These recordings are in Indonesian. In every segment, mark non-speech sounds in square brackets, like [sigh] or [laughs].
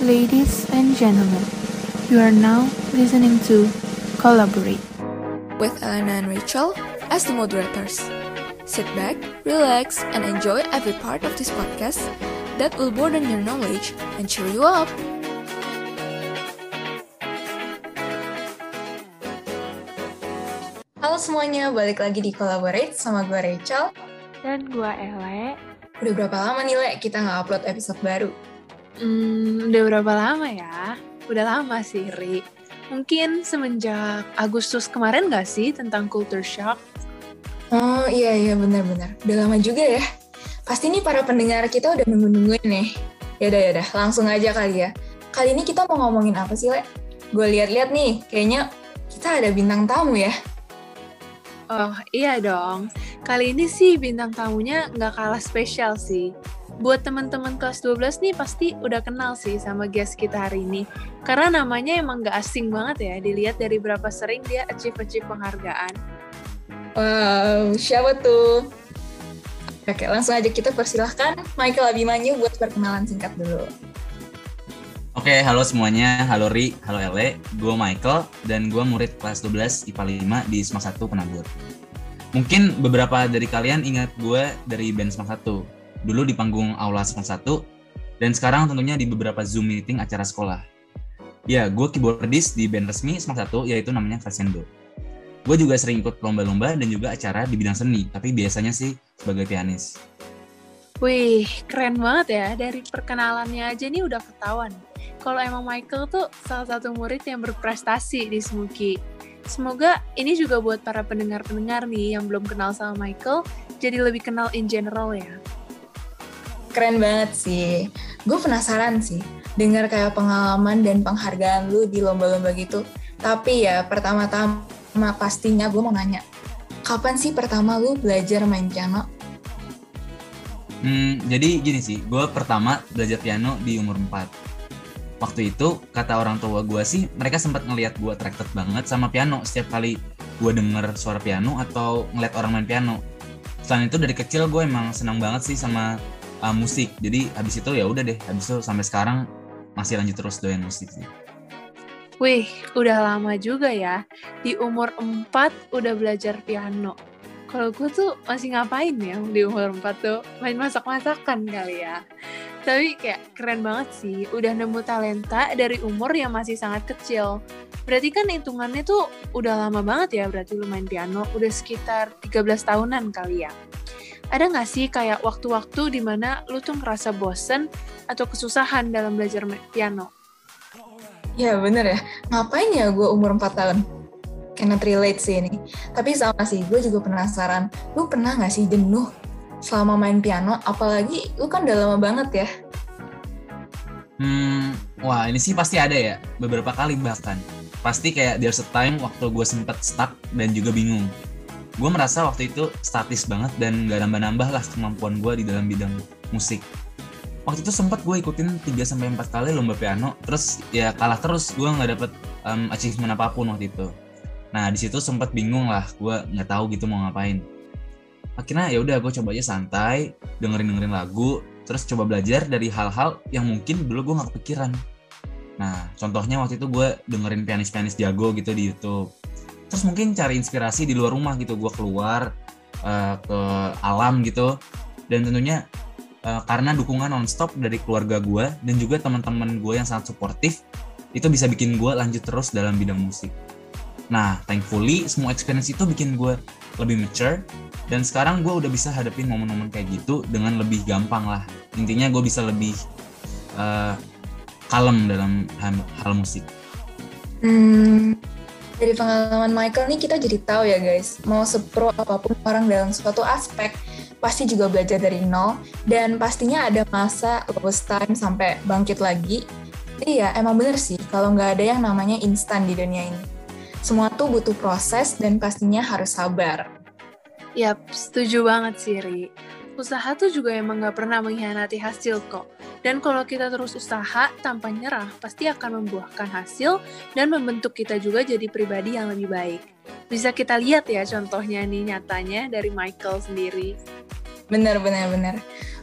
Ladies and gentlemen, you are now listening to Collaborate with Elena and Rachel as the moderators. Sit back, relax, and enjoy every part of this podcast that will broaden your knowledge and cheer you up. Halo semuanya, balik lagi di Collaborate sama gue Rachel. Dan gue Ele. Udah berapa lama nih, Le, kita nggak upload episode baru? Hmm, udah berapa lama ya? Udah lama sih, Ri. Mungkin semenjak Agustus kemarin gak sih tentang culture shock? Oh iya, iya benar-benar. Udah lama juga ya. Pasti nih para pendengar kita udah nunggu-nungguin nih. Yaudah, yaudah, langsung aja kali ya. Kali ini kita mau ngomongin apa sih, Le? Gue lihat-lihat nih, kayaknya kita ada bintang tamu ya. Oh iya dong, kali ini sih bintang tamunya nggak kalah spesial sih. Buat teman-teman kelas 12 nih pasti udah kenal sih sama guest kita hari ini. Karena namanya emang nggak asing banget ya, dilihat dari berapa sering dia achieve-achieve penghargaan. Wow, siapa tuh? Oke, langsung aja kita persilahkan Michael Abimanyu buat perkenalan singkat dulu. Oke, halo semuanya. Halo Ri, halo Ele. Gue Michael, dan gue murid kelas 12 IPA 5 di Semak 1 Penabur. Mungkin beberapa dari kalian ingat gue dari band Semak 1. Dulu di panggung Aula Semak 1, dan sekarang tentunya di beberapa Zoom meeting acara sekolah. Ya, gue keyboardist di band resmi Semak 1, yaitu namanya Crescendo. Gue juga sering ikut lomba-lomba dan juga acara di bidang seni, tapi biasanya sih sebagai pianis. Wih, keren banget ya. Dari perkenalannya aja nih udah ketahuan. Kalau emang Michael tuh salah satu murid yang berprestasi di Smuki. Semoga ini juga buat para pendengar-pendengar nih yang belum kenal sama Michael, jadi lebih kenal in general ya. Keren banget sih. Gue penasaran sih, dengar kayak pengalaman dan penghargaan lu di lomba-lomba gitu. Tapi ya, pertama-tama pastinya gue mau nanya, kapan sih pertama lu belajar main piano? Hmm, jadi gini sih, gue pertama belajar piano di umur 4. Waktu itu, kata orang tua gue sih, mereka sempat ngeliat gue attracted banget sama piano setiap kali gue denger suara piano atau ngeliat orang main piano. Selain itu dari kecil gue emang senang banget sih sama uh, musik. Jadi habis itu ya udah deh, habis itu sampai sekarang masih lanjut terus doyan musik sih. Wih, udah lama juga ya. Di umur 4 udah belajar piano. Kalau gue tuh masih ngapain ya di umur 4 tuh? Main masak-masakan kali ya. Tapi kayak keren banget sih udah nemu talenta dari umur yang masih sangat kecil. Berarti kan hitungannya tuh udah lama banget ya berarti lu main piano. Udah sekitar 13 tahunan kali ya ada gak sih kayak waktu-waktu di mana lu tuh ngerasa bosen atau kesusahan dalam belajar piano? Ya bener ya, ngapain ya gue umur 4 tahun? cannot relate sih ini. Tapi sama sih, gue juga penasaran. Lu pernah gak sih jenuh selama main piano? Apalagi lu kan udah lama banget ya. Hmm, wah ini sih pasti ada ya. Beberapa kali bahkan. Pasti kayak there's a time waktu gue sempet stuck dan juga bingung. Gue merasa waktu itu statis banget dan gak nambah-nambah lah kemampuan gue di dalam bidang musik. Waktu itu sempat gue ikutin 3-4 kali lomba piano, terus ya kalah terus, gue gak dapet um, achievement apa pun waktu itu Nah di situ sempat bingung lah, gue nggak tahu gitu mau ngapain. Akhirnya ya udah gue coba aja santai, dengerin dengerin lagu, terus coba belajar dari hal-hal yang mungkin dulu gue nggak kepikiran. Nah contohnya waktu itu gue dengerin pianis-pianis jago gitu di YouTube. Terus mungkin cari inspirasi di luar rumah gitu, gue keluar uh, ke alam gitu. Dan tentunya uh, karena dukungan nonstop dari keluarga gue dan juga teman-teman gue yang sangat suportif, itu bisa bikin gue lanjut terus dalam bidang musik. Nah, thankfully semua experience itu bikin gue lebih mature dan sekarang gue udah bisa hadapin momen-momen kayak gitu dengan lebih gampang lah. Intinya gue bisa lebih uh, kalem dalam hal, hal musik. Hmm, dari pengalaman Michael nih kita jadi tahu ya guys, mau sepro apa pun orang dalam suatu aspek pasti juga belajar dari nol dan pastinya ada masa lowest time sampai bangkit lagi. Iya, emang bener sih kalau nggak ada yang namanya instan di dunia ini. Semua tuh butuh proses dan pastinya harus sabar. Yap, setuju banget sih, Ri. Usaha tuh juga emang gak pernah mengkhianati hasil kok. Dan kalau kita terus usaha tanpa nyerah, pasti akan membuahkan hasil dan membentuk kita juga jadi pribadi yang lebih baik. Bisa kita lihat ya contohnya nih nyatanya dari Michael sendiri. Bener, bener, bener.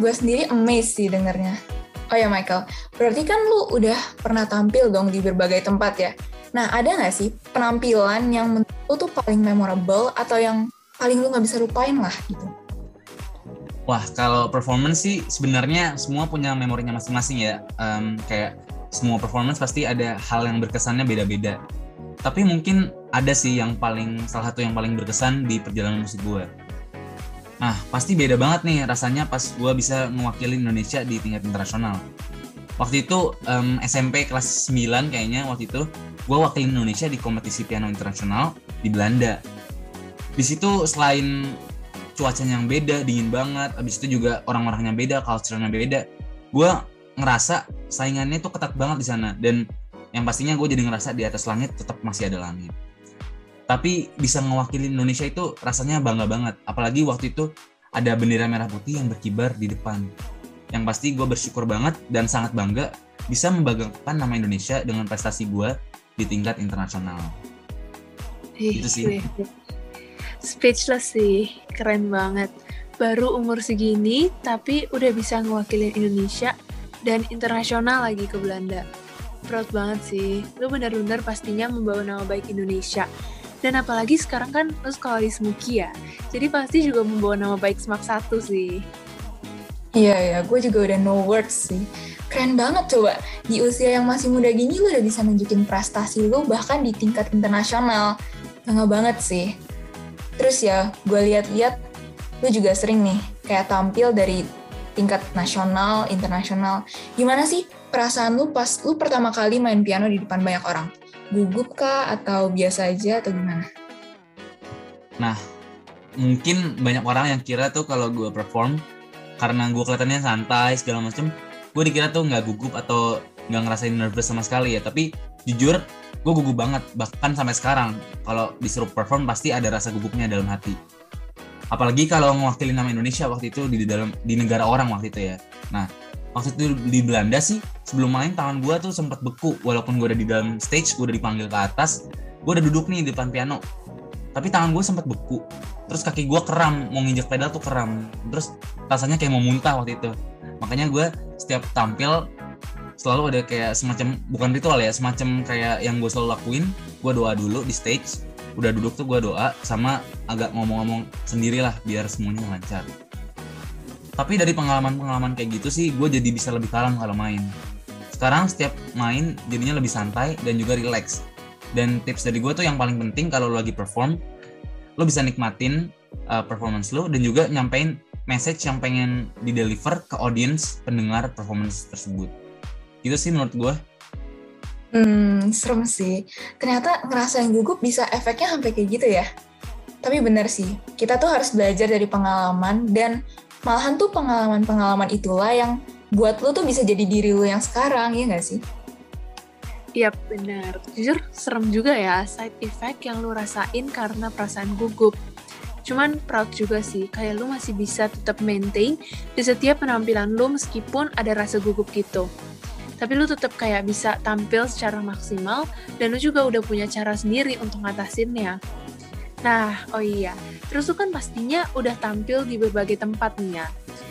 Gue sendiri amazed sih dengernya. Oh ya Michael, berarti kan lu udah pernah tampil dong di berbagai tempat ya. Nah ada nggak sih penampilan yang menurut tuh paling memorable atau yang paling lu nggak bisa lupain lah gitu? Wah, kalau performance sih sebenarnya semua punya memorinya masing-masing ya. Um, kayak semua performance pasti ada hal yang berkesannya beda-beda. Tapi mungkin ada sih yang paling salah satu yang paling berkesan di perjalanan musik gue. Nah, pasti beda banget nih rasanya pas gue bisa mewakili Indonesia di tingkat internasional. Waktu itu um, SMP kelas 9 kayaknya waktu itu gue wakilin Indonesia di kompetisi piano internasional di Belanda. Di situ selain cuacanya yang beda, dingin banget, abis itu juga orang-orangnya beda, culture-nya beda. Gue ngerasa saingannya tuh ketat banget di sana. Dan yang pastinya gue jadi ngerasa di atas langit tetap masih ada langit. Tapi bisa mewakili Indonesia itu rasanya bangga banget. Apalagi waktu itu ada bendera merah putih yang berkibar di depan. Yang pasti gue bersyukur banget dan sangat bangga bisa membanggakan nama Indonesia dengan prestasi gue di tingkat internasional. Itu sih speechless sih keren banget baru umur segini tapi udah bisa ngewakilin Indonesia dan internasional lagi ke Belanda proud banget sih lu benar-benar pastinya membawa nama baik Indonesia dan apalagi sekarang kan lo sekolah di Smuki ya. Jadi pasti juga membawa nama baik Smak satu sih. Iya, ya, gue juga udah no words sih. Keren banget coba, di usia yang masih muda gini lo udah bisa nunjukin prestasi lo bahkan di tingkat internasional. Bangga banget sih. Terus ya, gue lihat-lihat lo juga sering nih kayak tampil dari tingkat nasional, internasional. Gimana sih perasaan lu pas lu pertama kali main piano di depan banyak orang? gugup kah atau biasa aja atau gimana? Nah, mungkin banyak orang yang kira tuh kalau gue perform karena gue kelihatannya santai segala macem, gue dikira tuh nggak gugup atau nggak ngerasain nervous sama sekali ya. Tapi jujur, gue gugup banget. Bahkan sampai sekarang, kalau disuruh perform pasti ada rasa gugupnya dalam hati. Apalagi kalau mewakili nama Indonesia waktu itu di dalam di negara orang waktu itu ya. Nah, waktu itu di Belanda sih sebelum main tangan gue tuh sempat beku walaupun gue udah di dalam stage gue udah dipanggil ke atas gue udah duduk nih di depan piano tapi tangan gue sempat beku terus kaki gue keram mau nginjek pedal tuh keram terus rasanya kayak mau muntah waktu itu makanya gue setiap tampil selalu ada kayak semacam bukan ritual ya semacam kayak yang gue selalu lakuin. Gue doa dulu di stage udah duduk tuh gue doa sama agak ngomong-ngomong sendirilah biar semuanya lancar. Tapi dari pengalaman-pengalaman kayak gitu sih gue jadi bisa lebih kalem kalau main. Sekarang setiap main jadinya lebih santai dan juga relax. Dan tips dari gue tuh yang paling penting kalau lo lagi perform lo bisa nikmatin uh, performance lo dan juga nyampein message yang pengen di deliver ke audience pendengar performance tersebut itu sih menurut gue Hmm, serem sih. Ternyata ngerasain gugup bisa efeknya sampai kayak gitu ya. Tapi benar sih, kita tuh harus belajar dari pengalaman dan malahan tuh pengalaman-pengalaman itulah yang buat lo tuh bisa jadi diri lo yang sekarang, ya gak sih? Iya benar. Jujur serem juga ya side effect yang lo rasain karena perasaan gugup. Cuman proud juga sih, kayak lo masih bisa tetap maintain di setiap penampilan lo meskipun ada rasa gugup gitu. Tapi lo tetap kayak bisa tampil secara maksimal dan lo juga udah punya cara sendiri untuk ngatasinnya. Nah, oh iya, terus tuh kan pastinya udah tampil di berbagai tempat nih ya.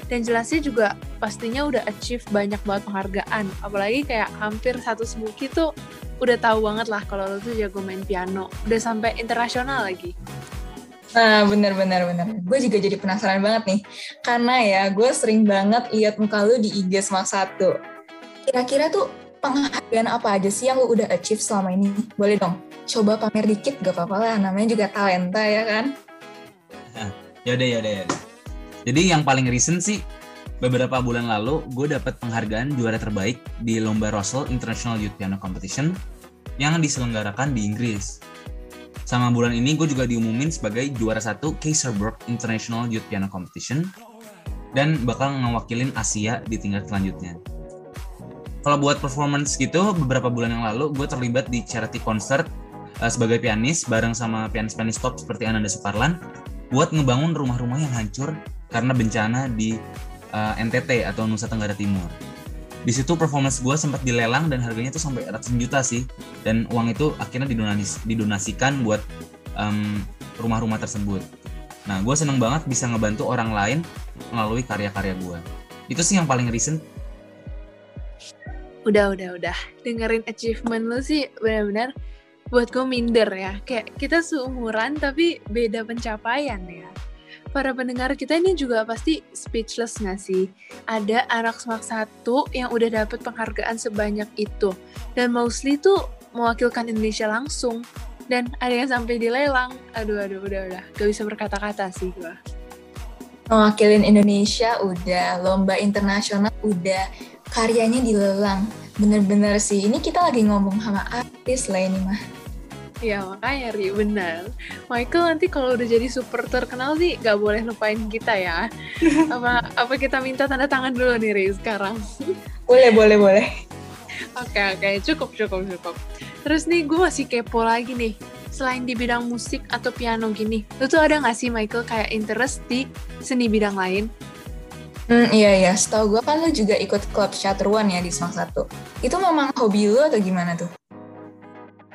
Dan jelasnya juga pastinya udah achieve banyak banget penghargaan. Apalagi kayak hampir satu smuki tuh udah tahu banget lah kalau lo tuh jago main piano. Udah sampai internasional lagi. Nah, bener, bener, bener. Gue juga jadi penasaran banget nih. Karena ya, gue sering banget lihat muka lu di IG Smak 1. Kira-kira tuh penghargaan apa aja sih yang lu udah achieve selama ini? Boleh dong, coba pamer dikit gak apa-apa lah, namanya juga talenta ya kan? ya udah ya udah ya. Jadi yang paling recent sih beberapa bulan lalu gue dapat penghargaan juara terbaik di lomba Russell International Youth Piano Competition yang diselenggarakan di Inggris. Sama bulan ini gue juga diumumin sebagai juara satu Kaiserberg International Youth Piano Competition dan bakal ngewakilin Asia di tingkat selanjutnya kalau buat performance gitu beberapa bulan yang lalu gue terlibat di charity concert uh, sebagai pianis bareng sama pianis-pianis top seperti Ananda Sukarlan buat ngebangun rumah-rumah yang hancur karena bencana di uh, eh, NTT atau Nusa Tenggara Timur. Di situ performance gue sempat dilelang dan harganya tuh sampai ratusan juta sih. Dan uang itu akhirnya didonis, didonasikan buat um, rumah-rumah tersebut. Nah, gue seneng banget bisa ngebantu orang lain melalui karya-karya gue. Itu sih yang paling recent Udah, udah, udah. Dengerin achievement lu sih benar-benar buat gue minder ya. Kayak kita seumuran tapi beda pencapaian ya. Para pendengar kita ini juga pasti speechless gak sih? Ada anak semak satu yang udah dapet penghargaan sebanyak itu. Dan mostly tuh mewakilkan Indonesia langsung. Dan ada yang sampai dilelang. Aduh, aduh, udah, udah. Gak bisa berkata-kata sih gue. Mewakilin Indonesia udah, lomba internasional udah, karyanya dilelang. Bener-bener sih, ini kita lagi ngomong sama artis lah ini mah. Ya makanya Ri, benar. Michael nanti kalau udah jadi super terkenal sih gak boleh lupain kita ya. [laughs] apa apa kita minta tanda tangan dulu nih Ri sekarang. Boleh, boleh, boleh. Oke oke, cukup cukup cukup. Terus nih gue masih kepo lagi nih. Selain di bidang musik atau piano gini, lu tuh ada gak sih Michael kayak interest di seni bidang lain? Hmm, iya iya, setahu gue kan lu juga ikut klub Chatruan ya di Semak Satu. Itu memang hobi lu atau gimana tuh?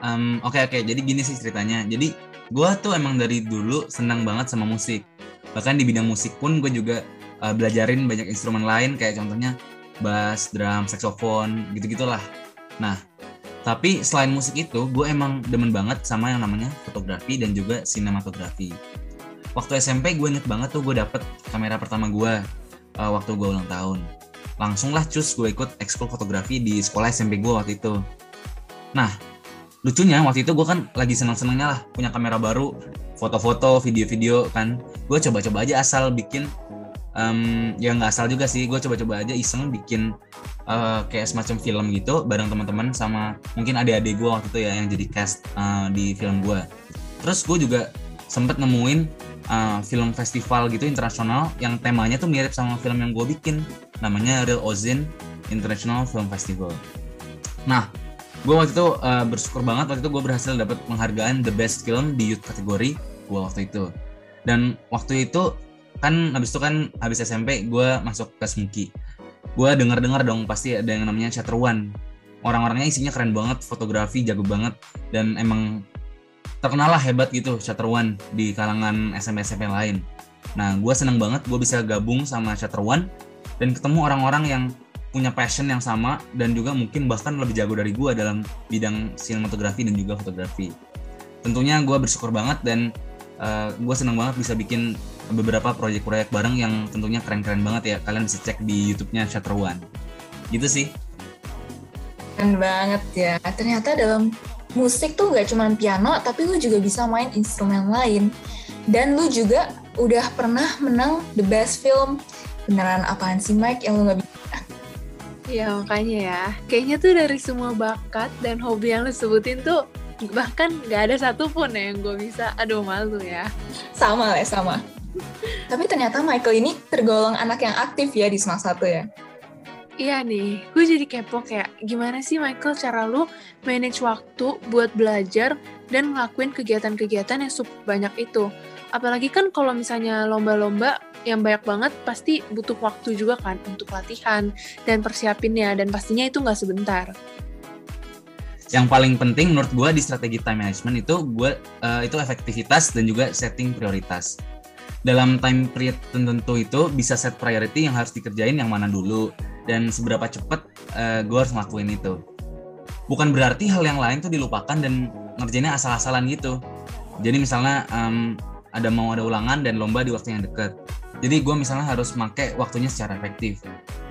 Um, Oke oke, jadi gini sih ceritanya. Jadi gue tuh emang dari dulu senang banget sama musik. Bahkan di bidang musik pun gue juga uh, belajarin banyak instrumen lain kayak contohnya bass, drum, saxophone, gitu-gitulah. Nah, tapi selain musik itu, gue emang demen banget sama yang namanya fotografi dan juga sinematografi. Waktu SMP gue inget banget tuh gue dapet kamera pertama gue uh, waktu gue ulang tahun. Langsung lah cus gue ikut ekskul fotografi di sekolah SMP gue waktu itu. Nah, lucunya waktu itu gue kan lagi seneng-senengnya lah punya kamera baru, foto-foto, video-video kan. Gue coba-coba aja asal bikin um, ya nggak asal juga sih gue coba-coba aja iseng bikin uh, kayak semacam film gitu bareng teman-teman sama mungkin adik-adik gue waktu itu ya yang jadi cast uh, di film gue terus gue juga sempet nemuin uh, film festival gitu internasional yang temanya tuh mirip sama film yang gue bikin. Namanya Real Ozin International Film Festival. Nah gue waktu itu uh, bersyukur banget waktu itu gue berhasil dapat penghargaan the best film di youth kategori gue waktu itu. Dan waktu itu kan habis itu kan habis SMP gue masuk ke Smuki gue denger dengar dong pasti ada yang namanya Shutter One. Orang-orangnya isinya keren banget fotografi jago banget dan emang terkenal lah hebat gitu Shutter One di kalangan SMP SMP lain nah gue seneng banget gue bisa gabung sama Shutter One dan ketemu orang-orang yang punya passion yang sama dan juga mungkin bahkan lebih jago dari gue dalam bidang sinematografi dan juga fotografi tentunya gue bersyukur banget dan uh, gue seneng banget bisa bikin beberapa proyek-proyek bareng yang tentunya keren-keren banget ya. Kalian bisa cek di YouTube-nya Shutter One. Gitu sih. Keren banget ya. Ternyata dalam musik tuh gak cuma piano, tapi lu juga bisa main instrumen lain. Dan lu juga udah pernah menang The Best Film. Beneran apaan sih Mike yang lu gak bisa? Ya makanya ya, kayaknya tuh dari semua bakat dan hobi yang lu sebutin tuh bahkan gak ada satupun ya yang gue bisa. Aduh malu ya. Sama lah, sama. Tapi ternyata Michael ini tergolong anak yang aktif ya di Semak Satu ya. Iya nih, gue jadi kepo kayak gimana sih Michael cara lu manage waktu buat belajar dan ngelakuin kegiatan-kegiatan yang super banyak itu. Apalagi kan kalau misalnya lomba-lomba yang banyak banget pasti butuh waktu juga kan untuk latihan dan persiapinnya dan pastinya itu nggak sebentar. Yang paling penting menurut gue di strategi time management itu gue uh, itu efektivitas dan juga setting prioritas dalam time period tertentu itu bisa set priority yang harus dikerjain yang mana dulu dan seberapa cepet uh, gue harus ngelakuin itu. Bukan berarti hal yang lain tuh dilupakan dan ngerjainnya asal-asalan gitu. Jadi misalnya um, ada mau ada ulangan dan lomba di waktu yang deket jadi gue misalnya harus make waktunya secara efektif.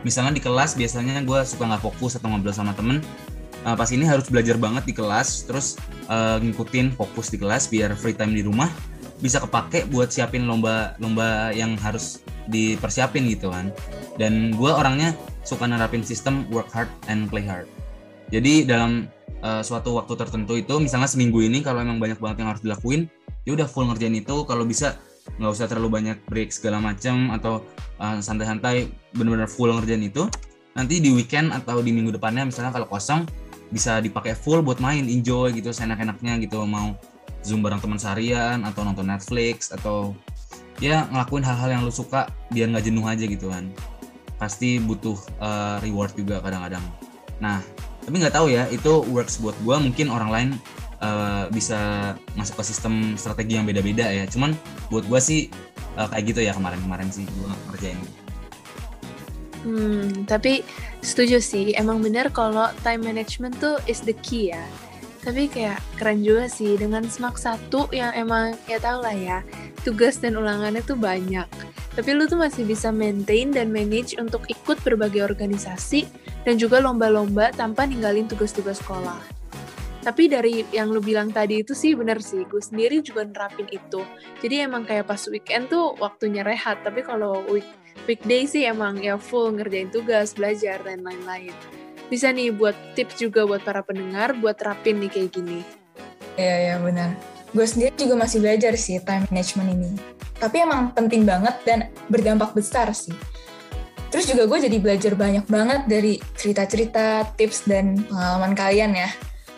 Misalnya di kelas biasanya gue suka nggak fokus atau ngobrol sama temen. Uh, pas ini harus belajar banget di kelas terus uh, ngikutin fokus di kelas biar free time di rumah bisa kepake buat siapin lomba-lomba yang harus dipersiapin gitu kan. Dan gue orangnya suka nerapin sistem work hard and play hard. Jadi dalam uh, suatu waktu tertentu itu misalnya seminggu ini kalau emang banyak banget yang harus dilakuin ya udah full ngerjain itu. Kalau bisa nggak usah terlalu banyak break segala macam atau uh, santai-santai bener-bener full ngerjain itu nanti di weekend atau di minggu depannya misalnya kalau kosong bisa dipakai full buat main enjoy gitu seenak-enaknya gitu mau zoom bareng teman seharian atau nonton Netflix atau ya ngelakuin hal-hal yang lu suka biar nggak jenuh aja gitu kan. Pasti butuh uh, reward juga kadang-kadang. Nah tapi nggak tahu ya itu works buat gue mungkin orang lain uh, bisa masuk ke sistem strategi yang beda-beda ya. Cuman buat gue sih uh, kayak gitu ya kemarin-kemarin sih gue ngerjain. Hmm, tapi Setuju sih, emang bener kalau time management tuh is the key ya. Tapi kayak keren juga sih dengan semak satu yang emang ya tau lah ya, tugas dan ulangannya tuh banyak. Tapi lu tuh masih bisa maintain dan manage untuk ikut berbagai organisasi dan juga lomba-lomba tanpa ninggalin tugas-tugas sekolah. Tapi dari yang lu bilang tadi itu sih bener sih, gue sendiri juga nerapin itu. Jadi emang kayak pas weekend tuh waktunya rehat, tapi kalau week weekday sih emang ya full ngerjain tugas, belajar, dan lain-lain. Bisa nih buat tips juga buat para pendengar buat terapin nih kayak gini. Iya, iya benar. Gue sendiri juga masih belajar sih time management ini. Tapi emang penting banget dan berdampak besar sih. Terus juga gue jadi belajar banyak banget dari cerita-cerita, tips, dan pengalaman kalian ya.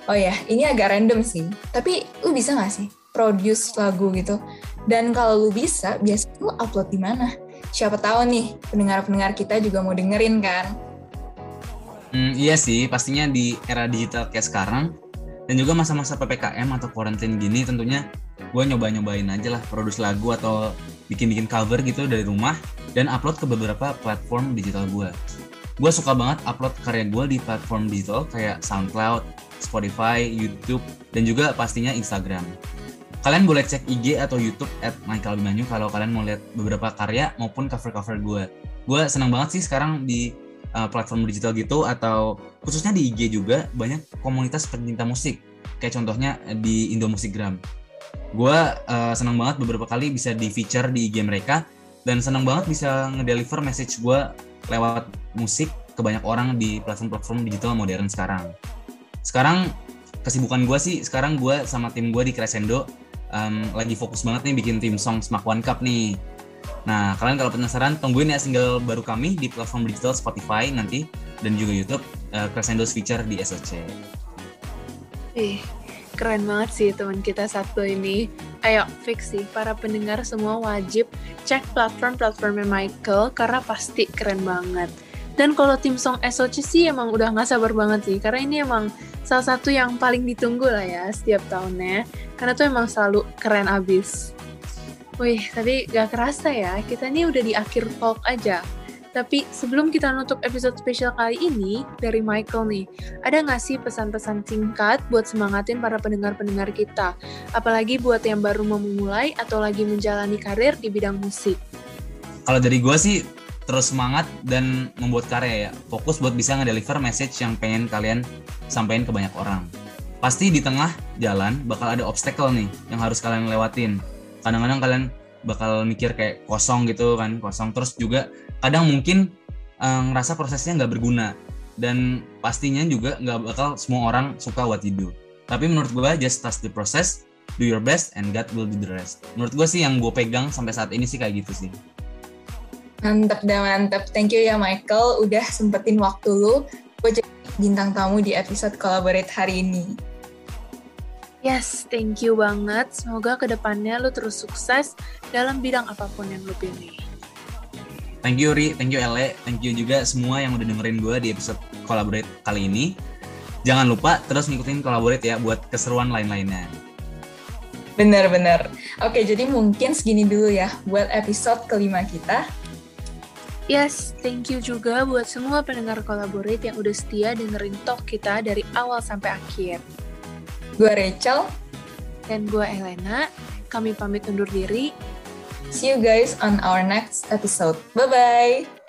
Oh ya, ini agak random sih. Tapi lu bisa gak sih produce lagu gitu? Dan kalau lu bisa, biasanya lu upload di mana? Siapa tahu nih pendengar-pendengar kita juga mau dengerin kan. Hmm, iya sih, pastinya di era digital kayak sekarang dan juga masa-masa PPKM atau quarantine gini tentunya gue nyoba-nyobain aja lah produce lagu atau bikin-bikin cover gitu dari rumah dan upload ke beberapa platform digital gue. Gue suka banget upload karya gue di platform digital kayak SoundCloud, Spotify, YouTube, dan juga pastinya Instagram kalian boleh cek IG atau YouTube at Michael Abimanyu kalau kalian mau lihat beberapa karya maupun cover-cover gue. Gue senang banget sih sekarang di uh, platform digital gitu atau khususnya di IG juga banyak komunitas pencinta musik. Kayak contohnya di Indo Musikgram. Gue uh, senang banget beberapa kali bisa di feature di IG mereka dan senang banget bisa ngedeliver message gue lewat musik ke banyak orang di platform-platform digital modern sekarang. Sekarang kesibukan gue sih sekarang gue sama tim gue di Crescendo um, lagi fokus banget nih bikin tim song Smack One Cup nih. Nah, kalian kalau penasaran, tungguin ya single baru kami di platform digital Spotify nanti dan juga YouTube uh, Crescendo's feature di SOC. Ih, keren banget sih teman kita satu ini. Ayo, fix sih, para pendengar semua wajib cek platform-platformnya Michael karena pasti keren banget. Dan kalau tim song SOC sih emang udah gak sabar banget sih, karena ini emang salah satu yang paling ditunggu lah ya setiap tahunnya. Karena tuh emang selalu keren abis. Wih, tapi gak kerasa ya, kita ini udah di akhir talk aja. Tapi sebelum kita nutup episode spesial kali ini, dari Michael nih, ada nggak sih pesan-pesan singkat buat semangatin para pendengar-pendengar kita? Apalagi buat yang baru mau memulai atau lagi menjalani karir di bidang musik. Kalau dari gue sih, terus semangat dan membuat karya ya. Fokus buat bisa ngedeliver message yang pengen kalian sampaikan ke banyak orang. Pasti di tengah jalan bakal ada obstacle nih yang harus kalian lewatin. Kadang-kadang kalian bakal mikir kayak kosong gitu kan, kosong. Terus juga kadang mungkin eh, ngerasa prosesnya nggak berguna. Dan pastinya juga nggak bakal semua orang suka what you do. Tapi menurut gue just trust the process, do your best, and God will do the rest. Menurut gue sih yang gue pegang sampai saat ini sih kayak gitu sih. Mantep dah mantep. Thank you ya Michael udah sempetin waktu lu buat jadi bintang tamu di episode Collaborate hari ini. Yes, thank you banget. Semoga ke depannya lu terus sukses dalam bidang apa pun yang lu pilih. Thank you Ri, thank you Ele, thank you juga semua yang udah dengerin gue di episode Collaborate kali ini. Jangan lupa terus ngikutin Collaborate ya buat keseruan lain-lainnya. Bener-bener. Oke, jadi mungkin segini dulu ya buat episode kelima kita. Yes, thank you juga buat semua pendengar Collaborate yang udah setia dengerin talk kita dari awal sampai akhir. Gue Rachel. Dan gue Elena. Kami pamit undur diri. See you guys on our next episode. Bye-bye.